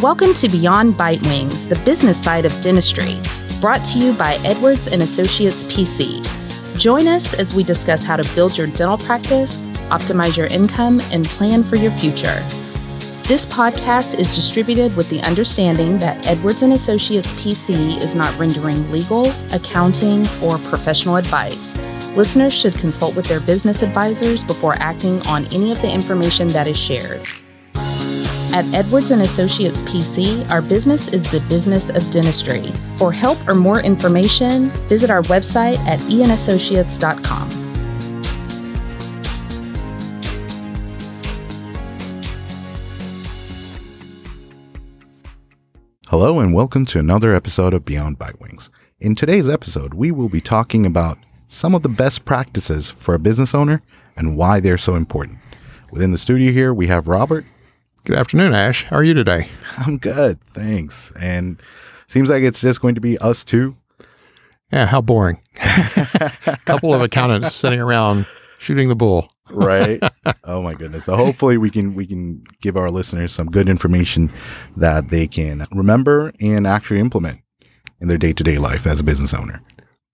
Welcome to Beyond Bite Wings, the business side of dentistry, brought to you by Edwards and Associates PC. Join us as we discuss how to build your dental practice, optimize your income, and plan for your future. This podcast is distributed with the understanding that Edwards and Associates PC is not rendering legal, accounting, or professional advice. Listeners should consult with their business advisors before acting on any of the information that is shared. At Edwards and Associates PC, our business is the business of dentistry. For help or more information, visit our website at eandassociates.com. Hello and welcome to another episode of Beyond Bite Wings. In today's episode, we will be talking about some of the best practices for a business owner and why they're so important. Within the studio here, we have Robert. Good afternoon, Ash. How are you today? I'm good, thanks. And seems like it's just going to be us two. Yeah, how boring. A couple of accountants sitting around shooting the bull. right oh my goodness so hopefully we can we can give our listeners some good information that they can remember and actually implement in their day-to-day life as a business owner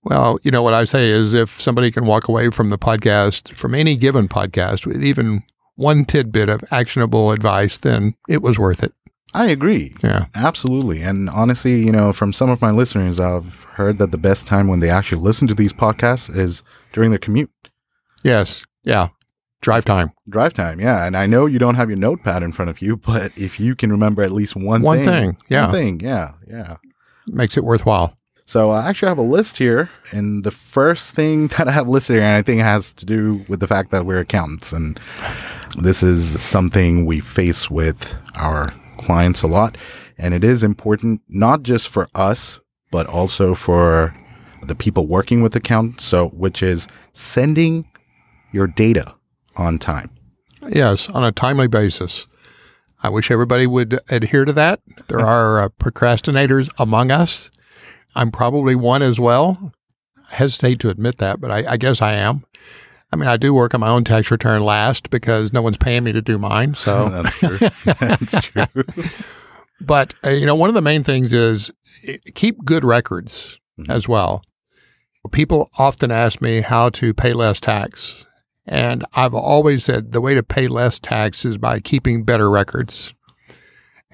Well, you know what I say is if somebody can walk away from the podcast, from any given podcast, with even one tidbit of actionable advice, then it was worth it. i agree Yeah. Absolutely. And honestly, you know, from some of my listeners, I've heard that the best time when they actually listen to these podcasts is during their commute, Yes. Yeah. Drive time. drive time. Yeah. And I know you don't have your notepad in front of you, but if you can remember at least one, One thing, thing, yeah. One thing. Yeah. Yeah. Makes it worthwhile. So I actually have a list here. And the first thing that I have listed here, and I think it has to do with the fact that we're accountants. And this is something we face with our clients a lot. And it is important, not just for us, but also for the people working with accountants. So, which is sending your data on time. Yes, on a timely basis. I wish everybody would adhere to that. There are uh, procrastinators among us. I'm probably one as well. I hesitate to admit that, but I, I guess I am. I mean, I do work on my own tax return last because no one's paying me to do mine. So, That's true. That's true. but uh, you know, one of the main things is keep good records Mhm. as well. People often ask me how to pay less tax. And I've always said the way to pay less tax is by keeping better records.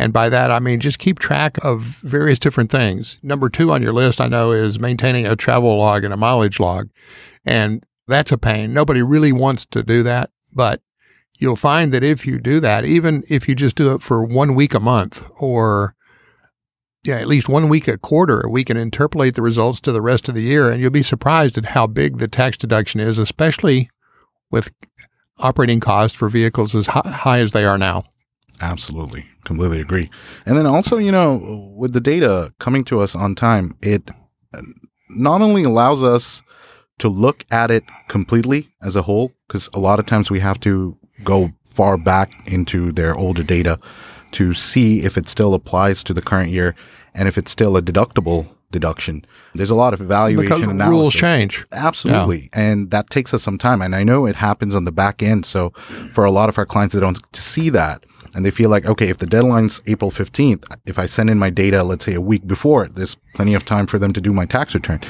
And by that, I mean just keep track of various different things. Number two on your list, I know, is maintaining a travel log and a mileage log. And that's a pain. Nobody really wants to do that. But you'll find that if you do that, even if you just do it for one week a month or yeah, at least one week a quarter, we can interpolate the results to the rest of the year. And you'll be surprised at how big the tax deduction is, especially with operating costs for vehicles as high as they are now. Absolutely. Completely agree. And then also, you know, with the data coming to us on time, it not only allows us to look at it completely as a whole, because a lot of times we have to go far back into their older data to see if it still applies to the current year and if it's still a deductible deduction. There's a lot of evaluation Because analysis. rules change. Absolutely. And that takes us some time. And I know it happens on the back end. So for a lot of our clients, they don't see that. And they feel like, okay, if the deadline's April 15th, if I send in my data, let's say a week before, there's plenty of time for them to do my tax return.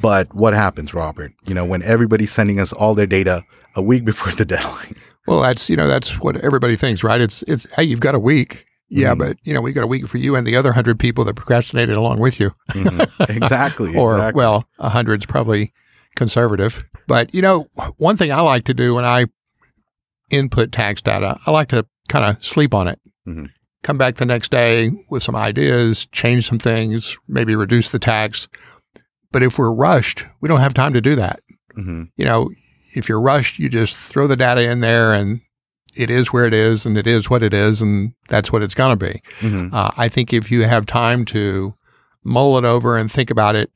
But what happens, Robert? You know, when everybody's sending us all their data a week before the deadline. Well, that's you know that's what everybody thinks, right? It's it's hey, you've got a week. Yeah, Mhm. but you know we've got a week for you and the other hundred people that procrastinated along with you. Mhm. Exactly. or exactly. well, a hundred's probably conservative. But you know, one thing I like to do when I input tax data, I like to kind of sleep on it. Mhm. Come back the next day with some ideas, change some things, maybe reduce the tax. But if we're rushed, we don't have time to do that. Mhm. You know, if you're rushed, you just throw the data in there and it is where it is and it is what it is and that's what it's going to be. Mhm. Uh, I think if you have time to mull it over and think about it,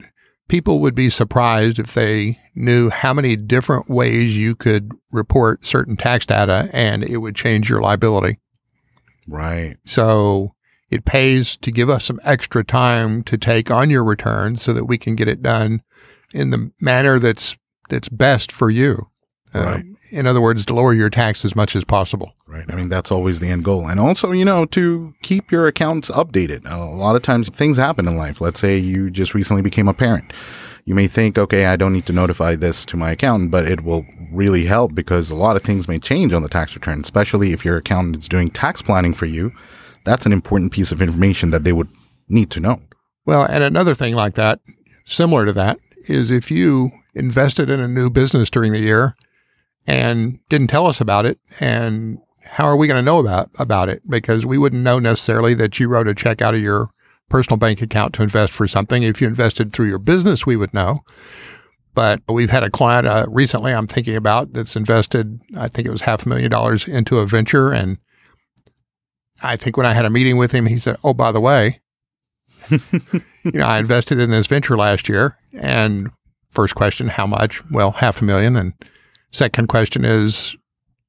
people would be surprised if they knew how many different ways you could report certain tax data and it would change your liability. Right. So it pays to give us some extra time to take on your return so that we can get it done in the manner that's that's best for you. Uh, Right. In other words, to lower your tax as much as possible. Right. I mean, that's always the end goal. And also, you know, to keep your accounts updated. A lot of times things happen in life. Let's say you just recently became a parent. You may think, okay, I don't need to notify this to my accountant, but it will really help because a lot of things may change on the tax return, especially if your accountant is doing tax planning for you. That's an important piece of information that they would need to know. Well, and another thing like that, similar to that, is if you invested in a new business during the year and didn't tell us about it, and how are we going to know about about it? Because we wouldn't know necessarily that you wrote a check out of your personal bank account to invest for something. If you invested through your business, we would know. But we've had a client uh, recently I'm thinking about that's invested, I think it was half a million dollars into a venture. And I think when I had a meeting with him, he said, Oh, by the way, you know, I invested in this venture last year. And first question, how much? Well, half a million. And second question is,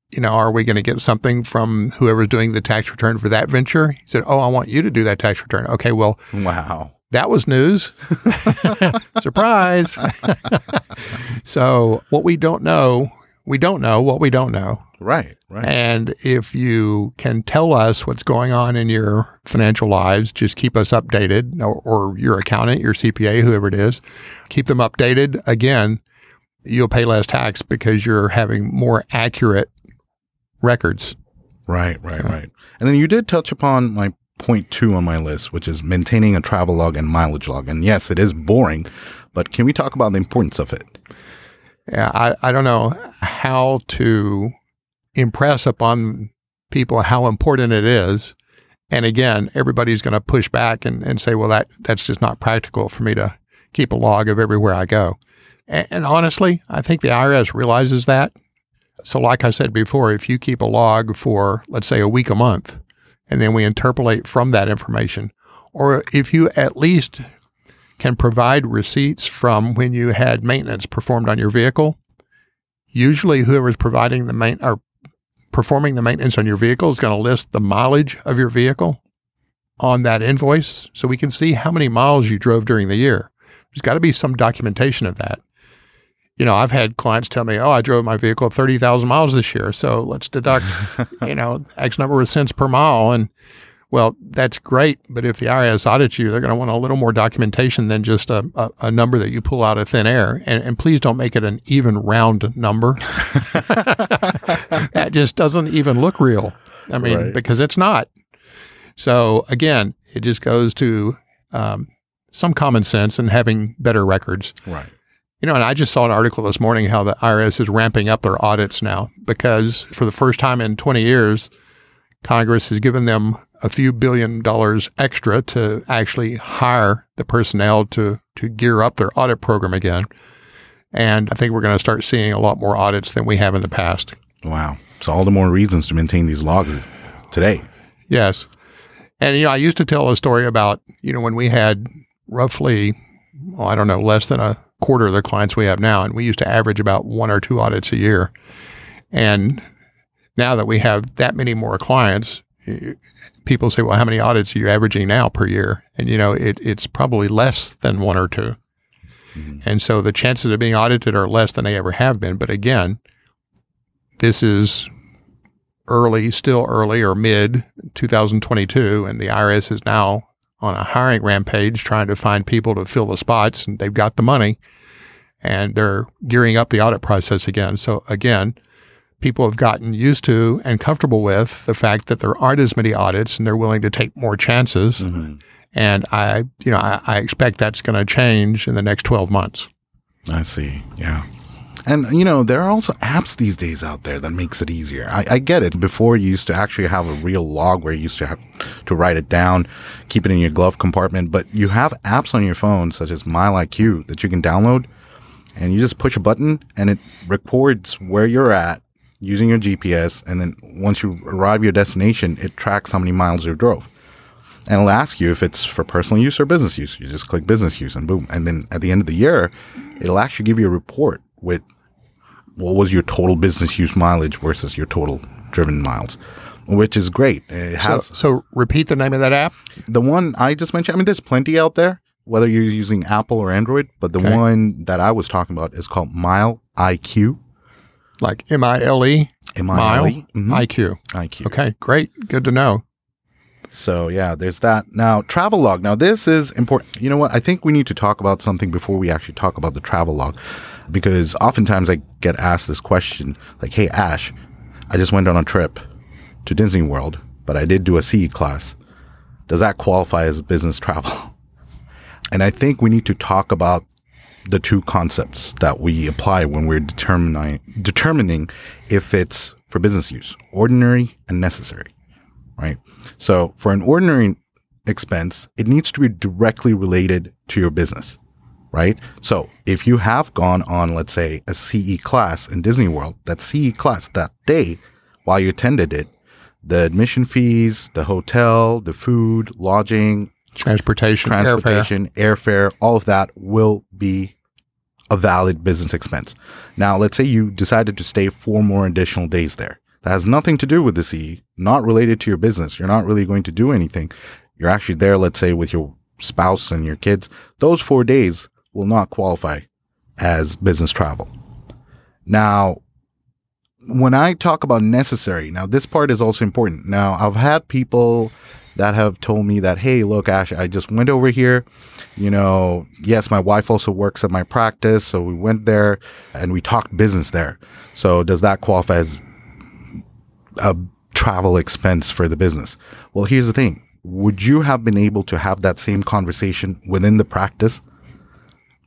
you know, are we going to get something from whoever's doing the tax return for that venture? He said, Oh, I want you to do that tax return. Okay, well, Wow. that was news. Surprise. so, what we don't know, we don't know what we don't know. Right. Right. And if you can tell us what's going on in your financial lives, just keep us updated, or, or your accountant, your CPA, whoever it is, keep them updated. Again, you'll pay less tax because you're having more accurate records. Right, right, right. And then you did touch upon my point two on my list, which is maintaining a travel log and mileage log. And yes, it is boring, but can we talk about the importance of it? Yeah, I, I don't know how to impress upon people how important it is. And again, everybody's going to push back and, and say, well, that, that's just not practical for me to keep a log of everywhere I go. And, honestly, I think the IRS realizes that. So, like I said before, if you keep a log for, let's say, a week a month, and then we interpolate from that information, or if you at least can provide receipts from when you had maintenance performed on your vehicle, usually whoever's providing the main or performing the maintenance on your vehicle is going to list the mileage of your vehicle on that invoice so we can see how many miles you drove during the year. There's got to be some documentation of that. You know, I've had clients tell me, "Oh, I drove my vehicle 30,000 miles this year, so let's deduct, you know, X number of cents per mile." And well, that's great, but if the IRS audits you, they're going to want a little more documentation than just a, a, a number that you pull out of thin air. And, and please don't make it an even round number. that just doesn't even look real. I mean, Right. because it's not. So again, it just goes to um, some common sense and having better records. Right. You know, and I just saw an article this morning how the IRS is ramping up their audits now because for the first time in 20 years, Congress has given them a few billion dollars extra to actually hire the personnel to, to gear up their audit program again. And I think we're going to start seeing a lot more audits than we have in the past. Wow. So all the more reasons to maintain these logs today. Yes. And, you know, I used to tell a story about, you know, when we had roughly, well, I don't know, less than a quarter of the clients we have now, and we used to average about one or two audits a year. And now that we have that many more clients, people say, well, how many audits are you averaging now per year? And, you know, it, it's probably less than one or 2 mm-hmm. And so the chances of being audited are less than they ever have been. But again, this is early, still early or mid 2022, and the IRS is now on a hiring rampage trying to find people to fill the spots, and they've got the money, and they're gearing up the audit process again. So again, people have gotten used to and comfortable with the fact that there aren't as many audits, and they're willing to take more chances. Mm-hmm. And I, you know, I, I expect that's going to change in the next 12 months. I see. Yeah. And you know, there are also apps these days out there that makes it easier. I, I get it. Before you used to actually have a real log where you used to have to write it down, keep it in your glove compartment, but you have apps on your phone such as MileIQ that you can download and you just push a button and it records where you're at using your GPS and then once you arrive your destination, it tracks how many miles you drove. And it'll ask you if it's for personal use or business use. You just click business use and boom. And then at the end of the year, it'll actually give you a report with what was your total business use mileage versus your total driven miles, which is great. It So, has so repeat the name of that app. the one I just mentioned. I mean, there's plenty out there, whether you're using Apple or Android, but the Okay. one that I was talking about is called Mile IQ. Like M I L E, mile, M-I-L-E? Mhm. IQ. IQ. Okay, great. Good to know. So yeah, there's that. Now travel log. Now this is important. You know what? I think we need to talk about something before we actually talk about the travel log, because oftentimes I get asked this question, like, "Hey Ash, I just went on a trip to Disney World, but I did do a CE class. Does that qualify as business travel?" And I think we need to talk about the two concepts that we apply when we're determining determining if it's for business use, ordinary and necessary right? So for an ordinary expense, it needs to be directly related to your business, right? So if you have gone on, let's say, a CE class in Disney World, that CE class that day while you attended it, the admission fees, the hotel, the food, lodging, Transportation, airfare. transportation, airfare, all of that will be a valid business expense. Now, let's say you decided to stay four more additional days there. That has nothing to do with the CE, not related to your business. You're not really going to do anything. You're actually there, let's say, with your spouse and your kids. Those four days will not qualify as business travel. Now, when I talk about necessary, now this part is also important. Now, I've had people that have told me that, hey, look, Ash, I just went over here. You know, yes, my wife also works at my practice. So we went there and we talked business there. So does that qualify as a travel expense for the business? Well, here's the thing. Would you have been able to have that same conversation within the practice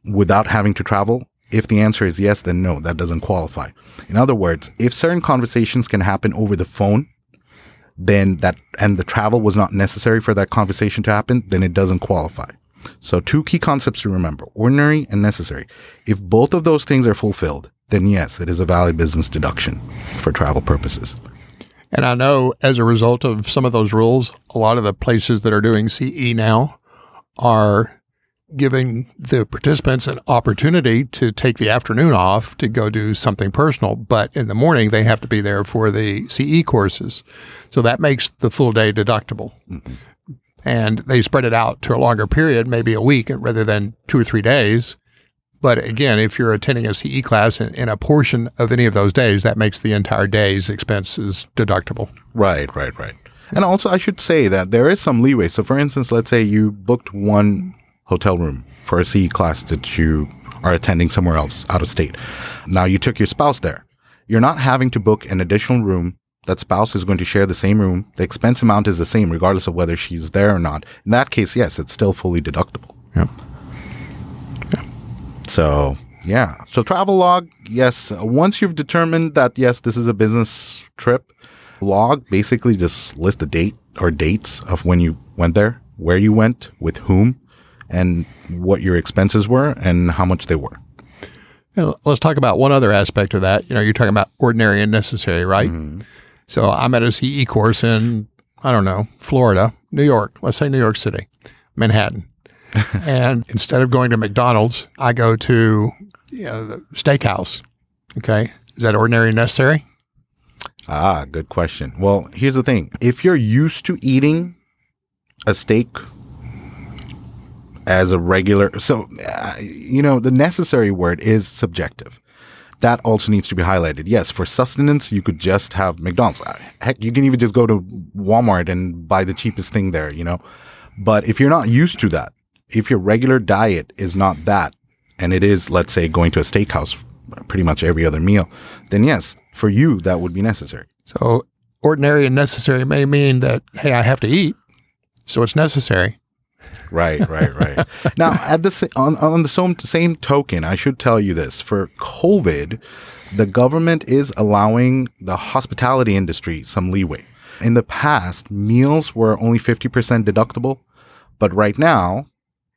without having to travel? If the answer is yes, then no, that doesn't qualify. In other words, if certain conversations can happen over the phone, then that and the travel was not necessary for that conversation to happen, then it doesn't qualify. So two key concepts to remember, ordinary and necessary. If both of those things are fulfilled, then yes, it is a valid business deduction for travel purposes. And I know as a result of some of those rules, a lot of the places that are doing CE now are giving the participants an opportunity to take the afternoon off to go do something personal. But in the morning, they have to be there for the CE courses. So that makes the full day deductible. Mm-hmm. And they spread it out to a longer period, maybe a week rather than two or three days. But again, if you're attending a CE class in, in a portion of any of those days, that makes the entire day's expenses deductible. Right, right, right. And also, I should say that there is some leeway. So, for instance, let's say you booked one hotel room for a CE class that you are attending somewhere else out of state. Now, you took your spouse there. You're not having to book an additional room. That spouse is going to share the same room. The expense amount is the same, regardless of whether she's there or not. In that case, yes, it's still fully deductible. Yep. So, yeah. So, travel log, yes. Once you've determined that, yes, this is a business trip, log basically just list the date or dates of when you went there, where you went, with whom, and what your expenses were and how much they were. And let's talk about one other aspect of that. You know, you're talking about ordinary and necessary, right? So I'm at a CE course in, I don't know, Florida, New York, let's say New York City, Manhattan. and instead of going to McDonald's, I go to you know, the steakhouse. Okay. Is that ordinary and necessary? Ah, good question. Well, here's the thing if you're used to eating a steak as a regular, so, uh, you know, the necessary word is subjective. That also needs to be highlighted. Yes, for sustenance, you could just have McDonald's. Uh, Heck, you can even just go to Walmart and buy the cheapest thing there, you know? But if you're not used to that, if your regular diet is not that, and it is, let's say, going to a steakhouse pretty much every other meal, then yes, for you, that would be necessary. So ordinary and necessary may mean that, hey, I have to eat. So it's necessary. Right, right, right. now, at the on, on the same, same token, I should tell you this: for COVID, the government is allowing the hospitality industry some leeway. In the past, meals were only fifty percent deductible, but right now,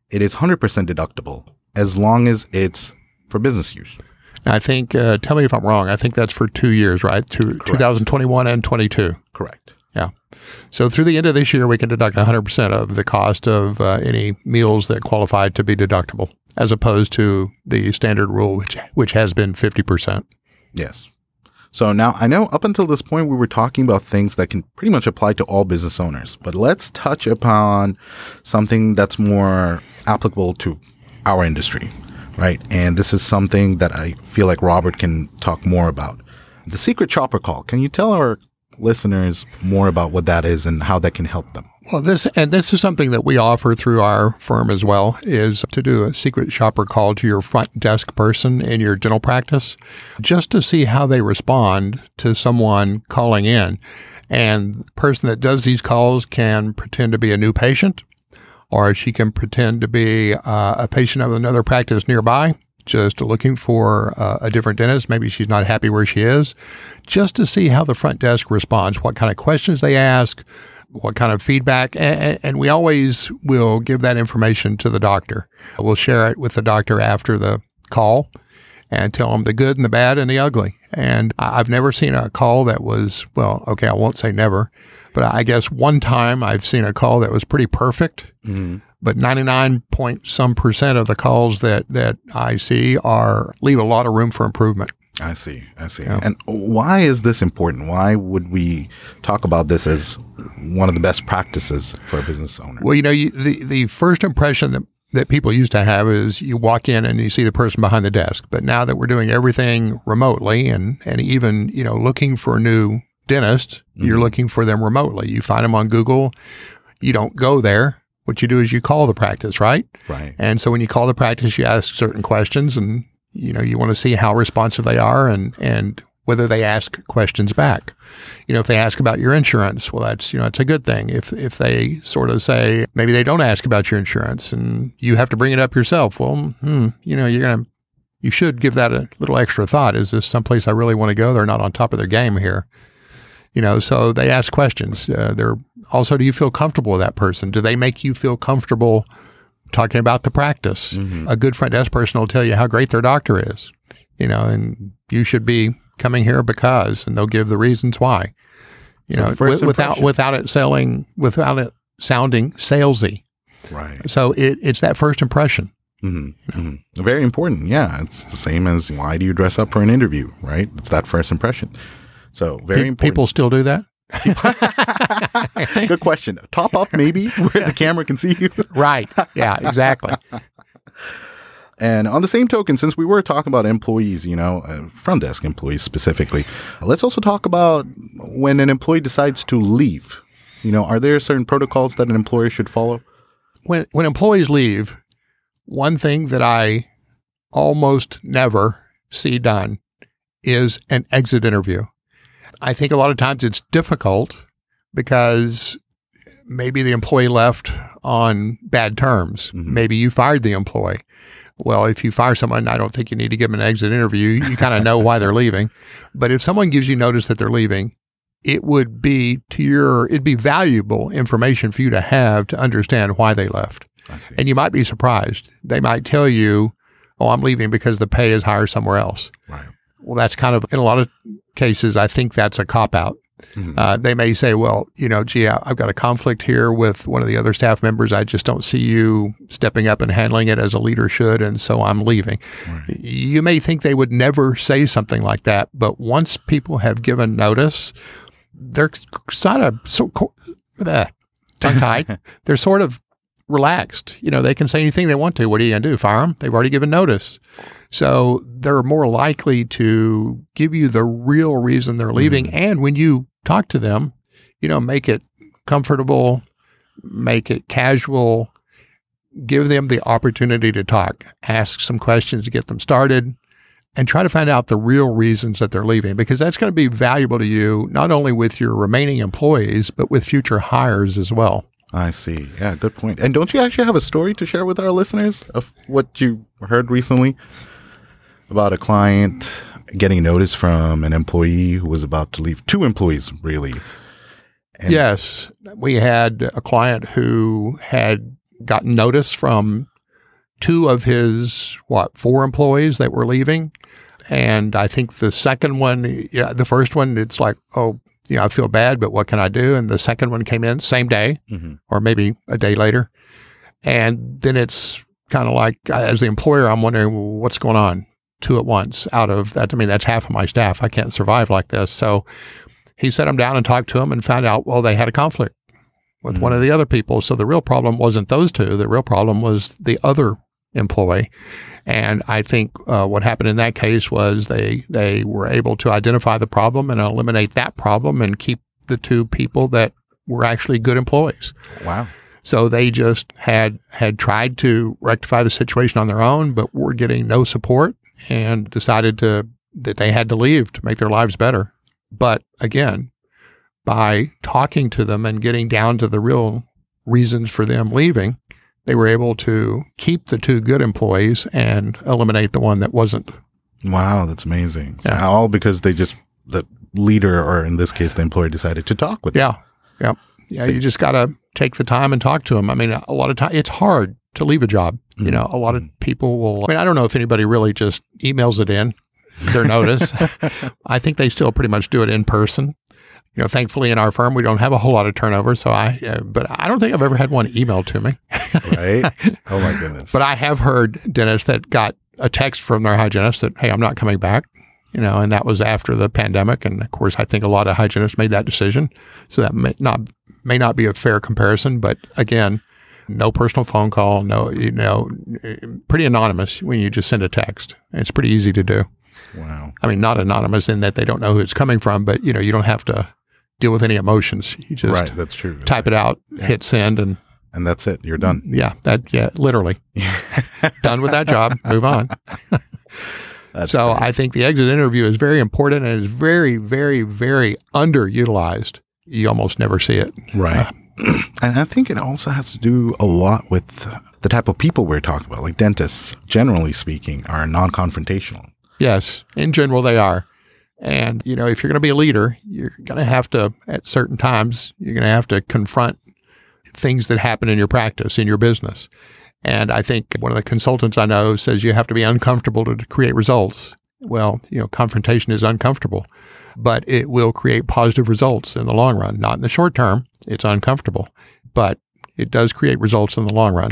it is hundred percent deductible as long as it's for business use. I think, uh, tell me if I'm wrong. I think that's for two years, right? Two, 2021 and 22. Correct. Yeah. So through the end of this year, we can deduct 100% of the cost of uh, any meals that qualify to be deductible, as opposed to the standard rule, which which has been 50%. Yes. So now I know up until this point we were talking about things that can pretty much apply to all business owners, but let's touch upon something that's more applicable to our industry, right? And this is something that I feel like Robert can talk more about. The secret shopper call. Can you tell our listeners more about what that is and how that can help them? Well, this and this is something that we offer through our firm as well is to do a secret shopper call to your front desk person in your dental practice just to see how they respond to someone calling in. And the person that does these calls can pretend to be a new patient or she can pretend to be uh, a patient of another practice nearby just looking for uh, a different dentist. Maybe she's not happy where she is, just to see how the front desk responds, what kind of questions they ask, what kind of feedback. And, and, we always will give that information to the doctor. We'll share it with the doctor after the call and tell them the good and the bad and the ugly. And I've never seen a call that was, well, okay, I won't say never, but I guess one time I've seen a call that was pretty perfect. Mm-hmm but 99 point some percent of the calls that, that I see are leave a lot of room for improvement. I see. I see. Yeah. And why is this important? Why would we talk about this as one of the best practices for a business owner? Well, you know, you, the the first impression that that people used to have is you walk in and you see the person behind the desk. But now that we're doing everything remotely and and even you know looking for a new dentist, mm-hmm. you're looking for them remotely. You find them on Google. You don't go there what you do is you call the practice, right? Right. And so when you call the practice, you ask certain questions and you know, you want to see how responsive they are and and whether they ask questions back. You know, if they ask about your insurance, well that's, you know, it's a good thing. If if they sort of say maybe they don't ask about your insurance and you have to bring it up yourself, well, hmm, you know, you're going to you should give that a little extra thought. Is this someplace I really want to go? They're not on top of their game here. You know, so they ask questions. Uh, they're also, do you feel comfortable with that person? Do they make you feel comfortable talking about the practice? Mm-hmm. A good front desk person will tell you how great their doctor is, you know, and you should be coming here because, and they'll give the reasons why. You so know, w- without without it selling, without it sounding salesy. Right. So it, it's that first impression. Mm-hmm. Mm-hmm. Very important. Yeah. It's the same as why do you dress up for an interview, right? It's that first impression. So very Pe- important. People still do that? Good question. Top up maybe where the camera can see you. right. Yeah, exactly. And on the same token, since we were talking about employees, you know, uh, front desk employees specifically, let's also talk about when an employee decides to leave. You know, are there certain protocols that an employer should follow? When when employees leave, one thing that I almost never see done is an exit interview. I think a lot of times it's difficult because maybe the employee left on bad terms. Mm-hmm. Maybe you fired the employee. Well, if you fire someone, I don't think you need to give them an exit interview. You kind of know why they're leaving. But if someone gives you notice that they're leaving, it would be to your, it'd be valuable information for you to have to understand why they left. And you might be surprised. They might tell you, oh, I'm leaving because the pay is higher somewhere else. Right. Well, that's kind of, in a lot of cases, I think that's a cop out. Mm-hmm. Uh, they may say, well, you know, gee, I've got a conflict here with one of the other staff members. I just don't see you stepping up and handling it as a leader should. And so I'm leaving. Right. You may think they would never say something like that, but once people have given notice, they're sort of so, uh, tongue tied. they're sort of relaxed. You know, they can say anything they want to. What are you going to do? Fire them? They've already given notice. So they're more likely to give you the real reason they're leaving. Mm-hmm. And when you talk to them, you know, make it comfortable, make it casual, give them the opportunity to talk, ask some questions to get them started, and try to find out the real reasons that they're leaving because that's going to be valuable to you, not only with your remaining employees, but with future hires as well. I see. Yeah, good point. And don't you actually have a story to share with our listeners of what you heard recently? About a client getting notice from an employee who was about to leave. Two employees, really. And yes, we had a client who had gotten notice from two of his what four employees that were leaving, and I think the second one, yeah, the first one, it's like, oh, you know, I feel bad, but what can I do? And the second one came in same day, mm-hmm. or maybe a day later, and then it's kind of like as the employer, I'm wondering well, what's going on two at once out of that. I mean, that's half of my staff. I can't survive like this. So he set them down and talked to them and found out, well, they had a conflict with mm-hmm. one of mm. the other people. So the real problem wasn't those two. The real problem was the other employee. And I think uh, what happened in that case was they they were able to identify the problem and eliminate that problem and keep the two people that were actually good employees. Wow. So they just had had tried to rectify the situation on their own, but were getting no support and decided to that they had to leave to make their lives better. But again, by talking to them and getting down to the real reasons for them leaving, they were able to keep the two good employees and eliminate the one that wasn't. Wow, that's amazing. So Yeah. all because they just the leader or in this case the employer decided to talk with them. Yeah. Yeah. Yeah. You just got to take the time and talk to them. I mean, a lot of time it's hard to leave a job. You know, a lot of people will, I mean, I don't know if anybody really just emails it in their notice. I think they still pretty much do it in person. You know, thankfully in our firm, we don't have a whole lot of turnover. So I, uh, but I don't think I've ever had one emailed to me. Right? oh my goodness. But I have heard dentists that got a text from their hygienist that, hey, I'm not coming back. You know, and that was after the pandemic. And of course, I think a lot of hygienists made that decision. So that may not may not be a fair comparison. But again, no personal phone call, no, you know, pretty anonymous when you just send a text. It's pretty easy to do. wow. I mean, not anonymous in that they don't know who it's coming from, but you know, you don't have to deal with any emotions. You just Right, that's true. type it out, hit send, and And that's it. You're done. yeah, that yeah, literally done with that job. Move on. So great. I think the exit interview is very important and is very, very, very underutilized. You almost never see it. Right. Uh, and I think it also has to do a lot with the type of people we're talking about. Like dentists, generally speaking, are non confrontational. Yes, in general they are. And you know, if you're going to be a leader, you're going to have to at certain times you're going to have to confront things that happen in your practice in your business. And I think one of the consultants I know says you have to be uncomfortable to create results. Well, you know, confrontation is uncomfortable, but it will create positive results in the long run. Not in the short term. It's uncomfortable, but it does create results in the long run.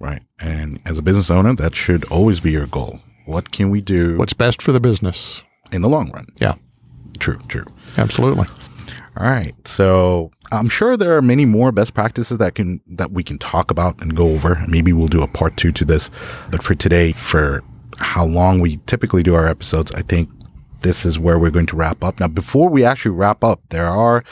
Right. And as a business owner, that should always be your goal. What can we do What's best for the business? in the long run? Yeah, True, true. absolutely. All right. So I'm sure there are many more best practices that can that we can talk about and go over. Maybe we'll do a part two to this. But for today, for how long we typically do our episodes, I think this is where we're going to wrap up. Now, before we actually wrap up, there are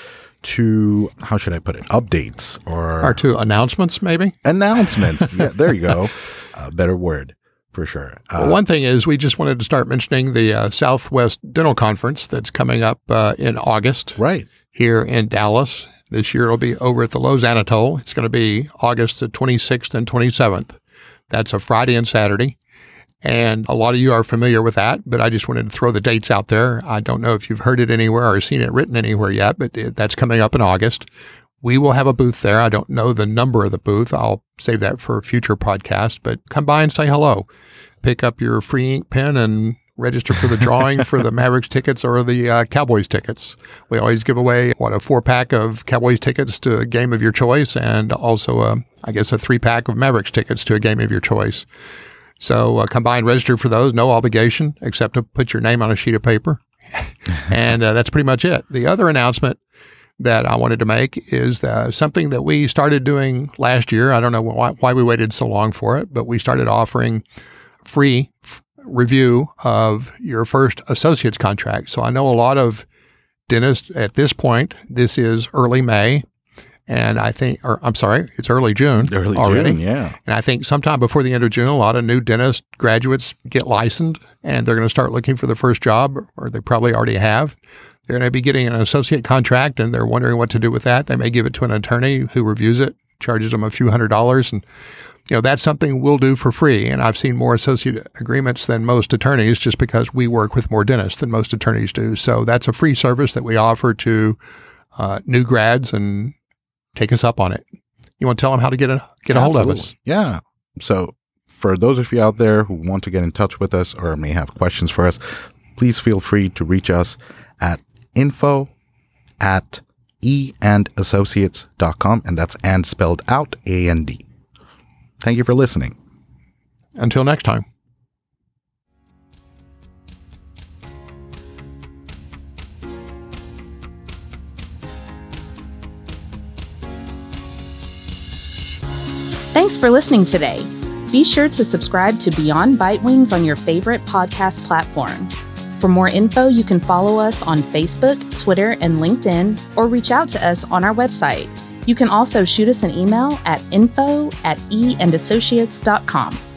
two how should I put it? Updates or Our two announcements, maybe. announcements. yeah, there you go. A better word for sure. Uh, Well, one thing is, we just wanted to start mentioning the uh, Southwest Dental Conference that's coming up uh, in August right. here in Dallas. This year it'll be over at the Loews Anatole. It's going to be August the 26th and 27th. That's a Friday and Saturday. And a lot of you are familiar with that, but I just wanted to throw the dates out there. I don't know if you've heard it anywhere or seen it written anywhere yet, but that's coming up in August. We will have a booth there. I don't know the number of the booth. I'll save that for a future podcast, but come by and say hello. Pick up your free ink pen and register for the drawing for the Mavericks tickets or the uh, Cowboys tickets. We always give away what a four pack of Cowboys tickets to a game of your choice, and also a, I guess a three pack of Mavericks tickets to a game of your choice. So uh, come by and register for those. No obligation except to put your name on a sheet of paper, and uh, that's pretty much it. The other announcement that I wanted to make is uh, something that we started doing last year. I don't know why, why we waited so long for it, but we started offering free f- review of your first associate's contract. So I know a lot of dentists at this point. This is early May, and I think, or I'm sorry, it's early June Early already. June, yeah. And I think sometime before the end of June, a lot of new dentist graduates get licensed and they're going to start looking for their first job, or they probably already have. They're going to be getting an associate contract and they're wondering what to do with that. They may give it to an attorney who reviews it, charges them a few hundred dollars. And, you know, that's something we'll do for free. And I've seen more associate agreements than most attorneys just because we work with more dentists than most attorneys do. So that's a free service that we offer to uh, new grads and take us up on it. You want to tell them how to get a, get a hold of us? Yeah. So for those of you out there who want to get in touch with us or may have questions for us, please feel free to reach us at info at eandassociates.com and that's and spelled out A A N D. D. Thank you for listening. Until next time. Thanks for listening today. Be sure to subscribe to Beyond Bite Wings on your favorite podcast platform. For more info, you can follow us on Facebook, Twitter, and LinkedIn, or reach out to us on our website. You can also shoot us an email at info at eandassociates.com.